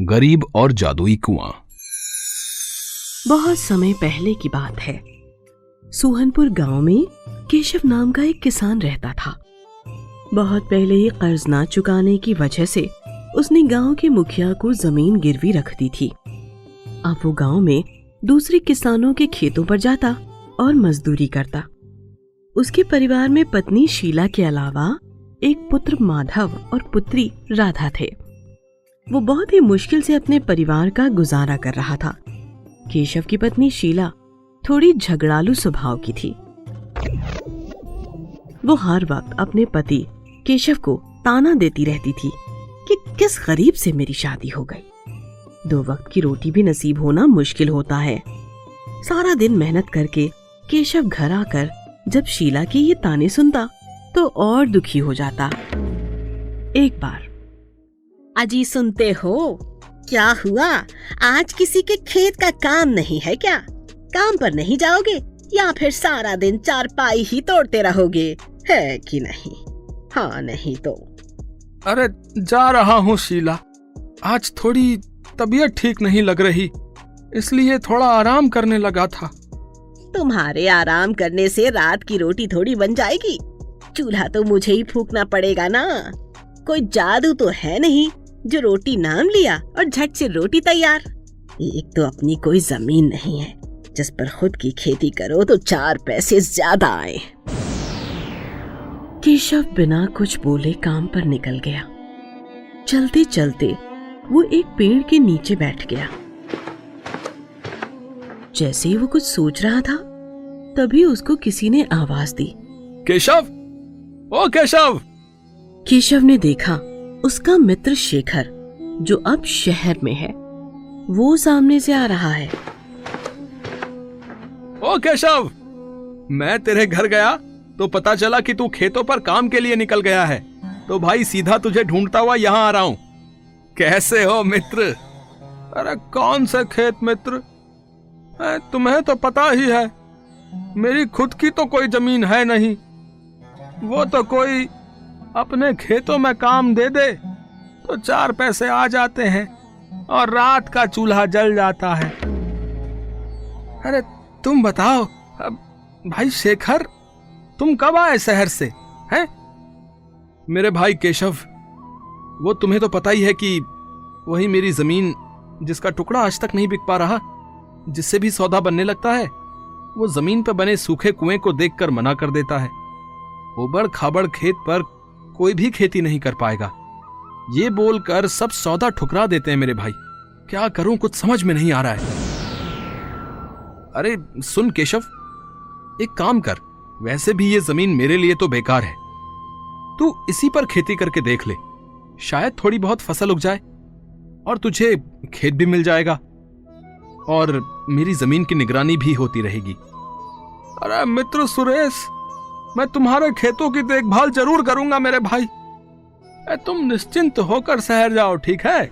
गरीब और जादुई कुआँ। बहुत समय पहले की बात है। सोहनपुर गाँव में केशव नाम का एक किसान रहता था। बहुत पहले ही कर्ज ना चुकाने की वजह से उसने गाँव के मुखिया को ज़मीन गिरवी रख दी थी। अब वो गाँव में दूसरे किसानों के खेतों पर जाता और मजदूरी करता। उसके परिवार में पत्नी शीला के अलावा एक पुत्र माधव और पुत्री राधा थे। वो बहुत ही मुश्किल से अपने परिवार का गुजारा कर रहा था। केशव की पत्नी शीला थोड़ी झगड़ालू स्वभाव की थी। वो हर वक्त अपने पति केशव को ताना देती रहती थी कि किस गरीब से मेरी शादी हो गई। दो वक्त की रोटी भी नसीब होना मुश्किल होता है। सारा दिन मेहनत करके केशव घर आकर जब शीला के ये ताने सुनता तो और दुखी हो जाता। एक बार अजी सुनते हो? क्या हुआ? आज किसी के खेत का काम नहीं है क्या? काम पर नहीं जाओगे या फिर सारा दिन चारपाई ही तोड़ते रहोगे? है कि नहीं? हाँ नहीं तो। अरे जा रहा हूँ शीला। आज थोड़ी तबीयत ठीक नहीं लग रही इसलिए थोड़ा आराम करने लगा था। तुम्हारे आराम करने से रात की रोटी थोड़ी बन जाएगी। चूल्हा तो मुझे ही फूकना पड़ेगा ना। कोई जादू तो है नहीं। जो रोटी नाम लिया और झट से रोटी तैयार। एक तो अपनी कोई ज़मीन नहीं है। जिस पर खुद की खेती करो तो चार पैसे ज़्यादा आए। केशव बिना कुछ बोले काम पर निकल गया। चलते चलते वो एक पेड़ के नीचे बैठ गया। जैसे ही वो कुछ सोच रहा था तभी उसको किसी ने आवाज़ दी। केशव! ओ केशव! केशव ने देखा उसका मित्र शेखर, जो अब शहर में है, वो सामने से आ रहा है। ओ केशव, मैं तेरे घर गया तो पता चला कि तू खेतों पर काम के लिए निकल गया है। तो भाई सीधा तुझे ढूंढता हुआ यहाँ आ रहा हूँ। कैसे हो मित्र? अरे कौन सा खेत मित्र? तुम्हें तो पता ही है, मेरी खुद की तो कोई ज़मीन है नहीं। वो तो कोई अपने खेतों में काम दे दे तो चार पैसे आ जाते हैं और रात का चूल्हा जल जाता है। अरे, तुम बताओ, अब भाई शेखर, तुम कब आए शहर से, हैं? मेरे भाई केशव, वो तुम्हें तो पता ही है कि वही मेरी ज़मीन जिसका टुकड़ा आज तक नहीं बिक पा रहा, जिससे भी सौदा बनने लगता है, वो ज़मीन पर बने सूखे कुएँ को देखकर मना कर देता है। उबड़ खाबड़ खेत पर कोई भी खेती नहीं कर पाएगा। ये बोलकर सब सौदा ठुकरा देते हैं मेरे भाई। क्या करूँ, कुछ समझ में नहीं आ रहा है। अरे, सुन केशव, एक काम कर, वैसे भी ये ज़मीन मेरे लिए तो बेकार है। तू इसी पर खेती करके देख ले। शायद थोड़ी बहुत फ़सल उग जाए, और तुझे खेत भी मिल जाएगा, और मेरी ज़मीन की निगरानी भी होती रहेगी। अरे मित्र सुरेश मैं तुम्हारे खेतों की देखभाल ज़रूर करूँगा मेरे भाई। तुम निश्चिंत होकर शहर जाओ ठीक है?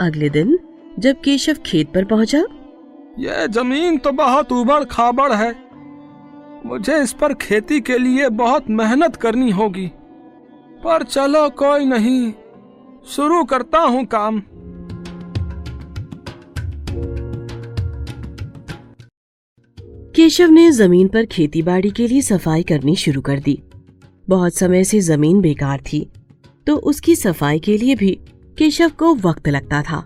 अगले दिन जब केशव खेत पर पहुँचा? यह ज़मीन तो बहुत उबड़ खाबड़ है। मुझे इस पर खेती के लिए बहुत मेहनत करनी होगी। पर चलो कोई नहीं शुरू करता हूँ काम। केशव ने ज़मीन पर खेतीबाड़ी के लिए सफ़ाई करनी शुरू कर दी। बहुत समय से ज़मीन बेकार थी तो उसकी सफ़ाई के लिए भी केशव को वक्त लगता था।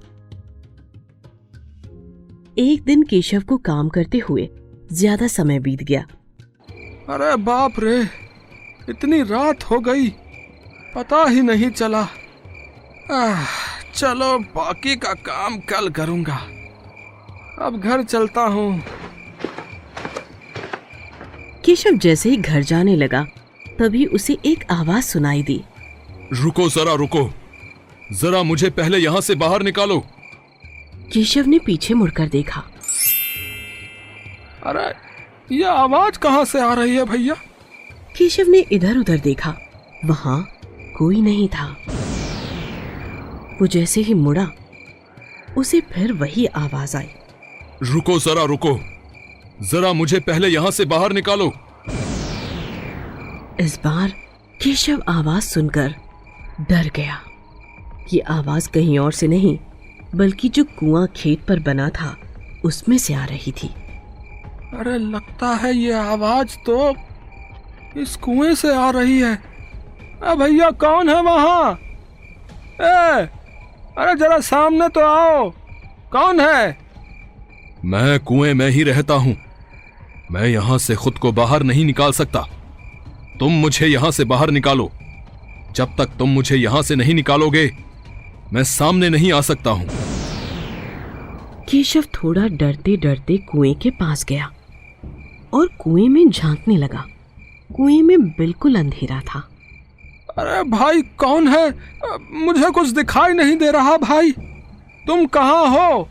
एक दिन केशव को काम करते हुए ज़्यादा समय बीत गया। अरे बाप रे इतनी रात हो गई पता ही नहीं चला। आह, चलो बाकी का काम कल करूँगा। अब घर चलता हूँ। केशव जैसे ही घर जाने लगा तभी उसे एक आवाज़ सुनाई दी। रुको जरा रुको। जरा मुझे पहले यहाँ से बाहर निकालो। केशव ने पीछे मुड़कर देखा। अरे ये आवाज़ कहाँ से आ रही है भैया? केशव ने इधर उधर देखा। वहाँ कोई नहीं था। वो जैसे ही मुड़ा उसे फिर वही आवाज़ आई। रुको जरा रुको। जरा मुझे पहले यहाँ से बाहर निकालो। इस बार केशव आवाज़ सुनकर डर गया। ये आवाज़ कहीं और से नहीं बल्कि जो कुआँ खेत पर बना था उसमें से आ रही थी। अरे लगता है ये आवाज़ तो इस कुएँ से आ रही है। अरे भैया कौन है वहाँ? ए अरे जरा सामने तो आओ। कौन है? मैं कुएँ में ही रहता हूँ। मैं यहाँ से खुद को बाहर नहीं निकाल सकता। तुम मुझे यहाँ से बाहर निकालो। जब तक तुम मुझे यहाँ से नहीं निकालोगे मैं सामने नहीं आ सकता हूँ। केशव थोड़ा डरते डरते कुएँ के पास गया और कुएँ में झांकने लगा। कुएँ में बिल्कुल अंधेरा था। अरे भाई कौन है? मुझे कुछ दिखाई नहीं दे रहा भाई। तुम कहाँ हो?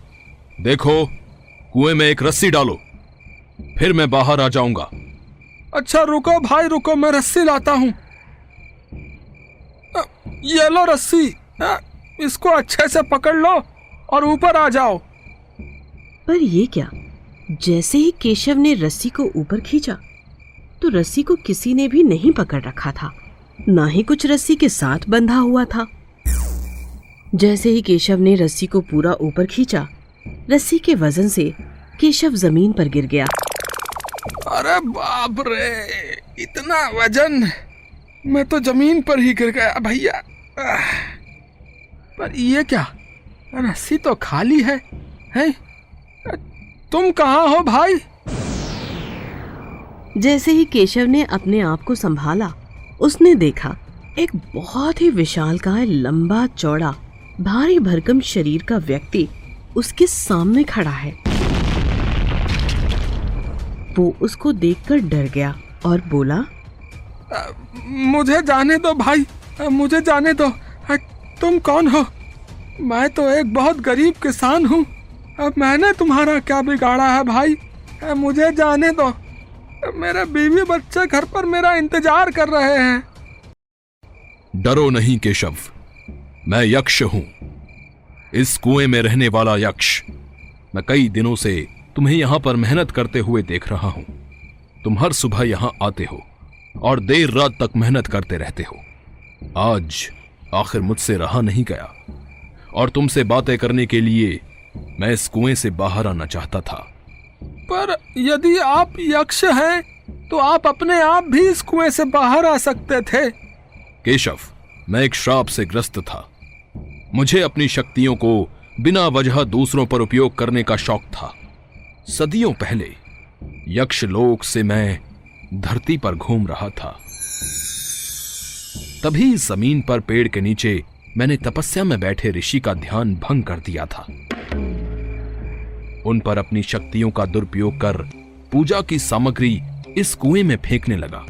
देखो कुएँ में एक रस्सी डालो। फिर मैं बाहर आ जाऊँगा। अच्छा रुको भाई रुको मैं रस्सी लाता हूँ। ये लो रस्सी। इसको अच्छे से पकड़ लो और ऊपर आ जाओ। पर ये क्या? जैसे ही केशव ने रस्सी को ऊपर खींचा तो रस्सी को किसी ने भी नहीं पकड़ रखा था। ना ही कुछ रस्सी के साथ बंधा हुआ था। जैसे ही केशव ने रस्सी को पूरा ऊपर खींचा रस्सी के वज़न से केशव ज़मीन पर गिर गया। अरे बाप रे, इतना वज़न। मैं तो ज़मीन पर ही गिर गया भैया। पर ये क्या? रस्सी तो खाली है, हैं? तुम कहाँ हो भाई? जैसे ही केशव ने अपने आप को संभाला, उसने देखा, एक बहुत ही विशाल विशालकाय लंबा चौड़ा, भारी भरकम शरीर का व्यक्ति उसके सामने खड़ा है। वो उसको देखकर डर गया और बोला आ, मुझे जाने दो भाई आ, मुझे जाने दो। आ, तुम कौन हो? मैं तो एक बहुत गरीब किसान हूँ। अब मैंने तुम्हारा क्या बिगाड़ा है भाई? आ, मुझे जाने दो। मेरे बीवी बच्चे घर पर मेरा इंतज़ार कर रहे हैं। डरो नहीं केशव। मैं यक्ष हूँ। इस कुएँ में रहने वाला यक्ष। मैं कई दिनों से तुम्हें यहाँ पर मेहनत करते हुए देख रहा हूँ। तुम हर सुबह यहाँ आते हो और देर रात तक मेहनत करते रहते हो। आज आखिर मुझसे रहा नहीं गया और तुमसे बातें करने के लिए मैं इस कुएँ से बाहर आना चाहता था। पर यदि आप यक्ष हैं तो आप अपने आप भी इस कुएँ से बाहर आ सकते थे। केशव, मैं एक श्राप से ग्रस्त था। मुझे अपनी शक्तियों को बिना वजह दूसरों पर उपयोग करने का शौक था। सदियों पहले यक्ष लोक से मैं धरती पर घूम रहा था। तभी ज़मीन पर पेड़ के नीचे मैंने तपस्या में बैठे ऋषि का ध्यान भंग कर दिया था। उन पर अपनी शक्तियों का दुरुपयोग कर पूजा की सामग्री इस कुएँ में फेंकने लगा।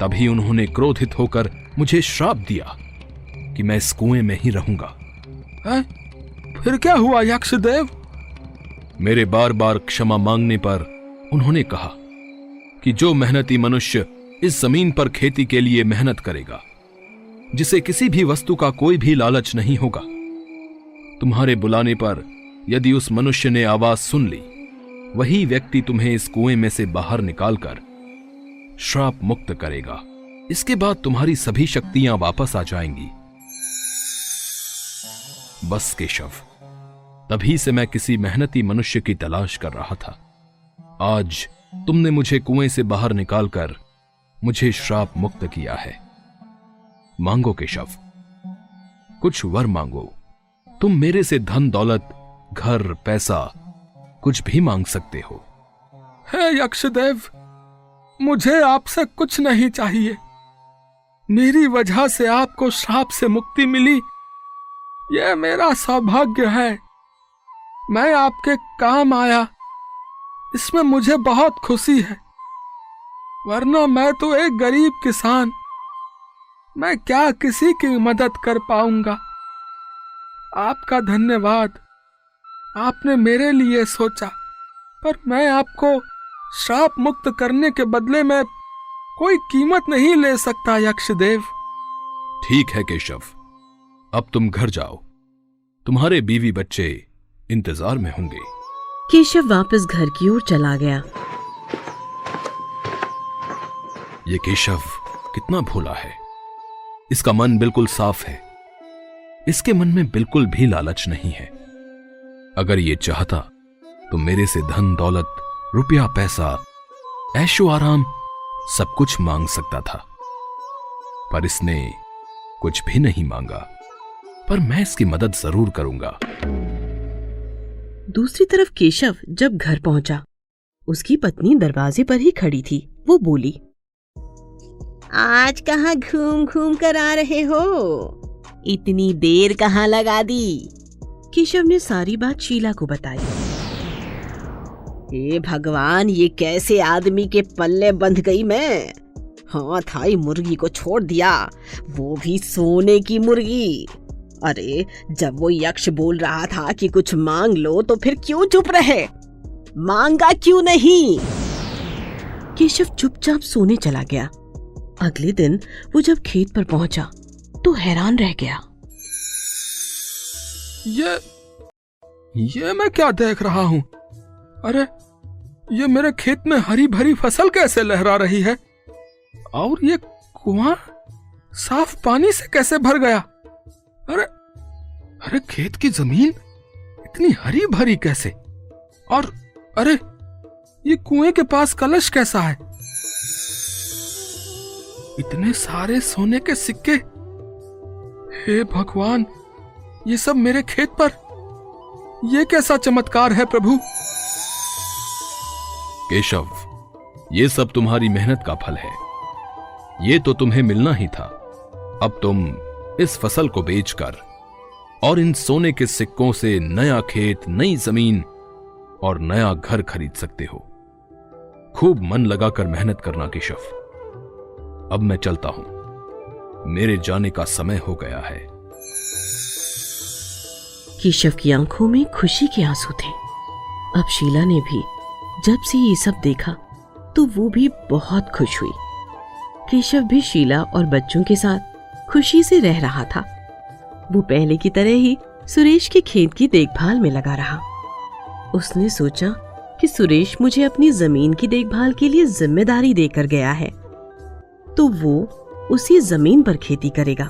तभी उन्होंने क्रोधित होकर मुझे श्राप दिया कि मैं इस कुएँ में ही रहूँगा। है? फिर क्या हुआ यक्ष देव मेरे बार बार क्षमा मांगने पर उन्होंने कहा कि जो मेहनती मनुष्य इस ज़मीन पर खेती के लिए मेहनत करेगा, जिसे किसी भी वस्तु का कोई भी लालच नहीं होगा, तुम्हारे बुलाने पर यदि उस मनुष्य ने आवाज़ सुन ली, वही व्यक्ति तुम्हें इस कुएँ में से बाहर निकालकर श्राप मुक्त करेगा। इसके बाद तुम्हारी सभी शक्तियाँ वापस आ जाएँगी। बस केशव तभी से मैं किसी मेहनती मनुष्य की तलाश कर रहा था। आज तुमने मुझे कुएँ से बाहर निकालकर मुझे श्राप मुक्त किया है। मांगो केशव। कुछ वर मांगो। तुम मेरे से धन, दौलत, घर, पैसा, कुछ भी मांग सकते हो। हे यक्षदेव, मुझे आपसे कुछ नहीं चाहिए। मेरी वजह से आपको श्राप से मुक्ति मिली। यह मेरा सौभाग्य है। मैं आपके काम आया। इसमें मुझे बहुत खुशी है। वरना मैं तो एक गरीब किसान। मैं क्या किसी की मदद कर पाऊँगा? आपका धन्यवाद। आपने मेरे लिए सोचा, पर मैं आपको श्राप मुक्त करने के बदले में कोई कीमत नहीं ले सकता, यक्षदेव। ठीक है, केशव। अब तुम घर जाओ। तुम्हारे बीवी बच्चे इंतज़ार में होंगे। केशव वापस घर की ओर चला गया। ये केशव कितना भोला है। इसका मन बिल्कुल साफ़ है। इसके मन में बिल्कुल भी लालच नहीं है। अगर ये चाहता तो मेरे से धन दौलत रुपया पैसा ऐशो आराम सब कुछ मांग सकता था। पर इसने कुछ भी नहीं मांगा। पर मैं इसकी मदद ज़रूर करूँगा। दूसरी तरफ़ केशव जब घर पहुँचा उसकी पत्नी दरवाजे पर ही खड़ी थी। वो बोली आज कहाँ घूम घूम कर आ रहे हो? इतनी देर कहाँ लगा दी? केशव ने सारी बात शीला को बताई। हे भगवान ये कैसे आदमी के पल्ले बंध गई मैं? हाँ थाई मुर्गी को छोड़ दिया वो भी सोने की मुर्गी। अरे, जब वो यक्ष बोल रहा था कि कुछ मांग लो तो फिर क्यों चुप रहे? मांगा क्यों नहीं? केशव चुपचाप सोने चला गया। अगले दिन वो जब खेत पर पहुँचा तो हैरान रह गया। ये ये मैं क्या देख रहा हूँ? अरे, ये मेरे खेत में हरी भरी फ़सल कैसे लहरा रही है? और ये कुआँ साफ़ पानी से कैसे भर गया? अरे अरे खेत की ज़मीन? इतनी हरी भरी कैसे? और, अरे, ये कुएँ के पास कलश कैसा है? इतने सारे सोने के सिक्के। हे भगवान, ये सब मेरे खेत पर। ये कैसा चमत्कार है प्रभु? केशव, ये सब तुम्हारी मेहनत का फल है। ये तो तुम्हें मिलना ही था। अब तुम इस फ़सल को बेचकर और इन सोने के सिक्कों से नया खेत, नई ज़मीन और नया घर खरीद सकते हो। खूब मन लगाकर मेहनत करना केशव। अब मैं चलता हूँ। मेरे जाने का समय हो गया है। केशव की आँखों में खुशी के आँसू थे। अब शीला ने भी जब से ये सब देखा तो वो भी बहुत खुश हुई। केशव भी शीला और बच्चों के साथ खुशी से रह रहा था। वो पहले की तरह ही सुरेश के खेत की देखभाल में लगा रहा। उसने सोचा कि सुरेश मुझे अपनी ज़मीन की देखभाल के लिए ज़िम्मेदारी देकर गया है तो वो उसी ज़मीन पर खेती करेगा।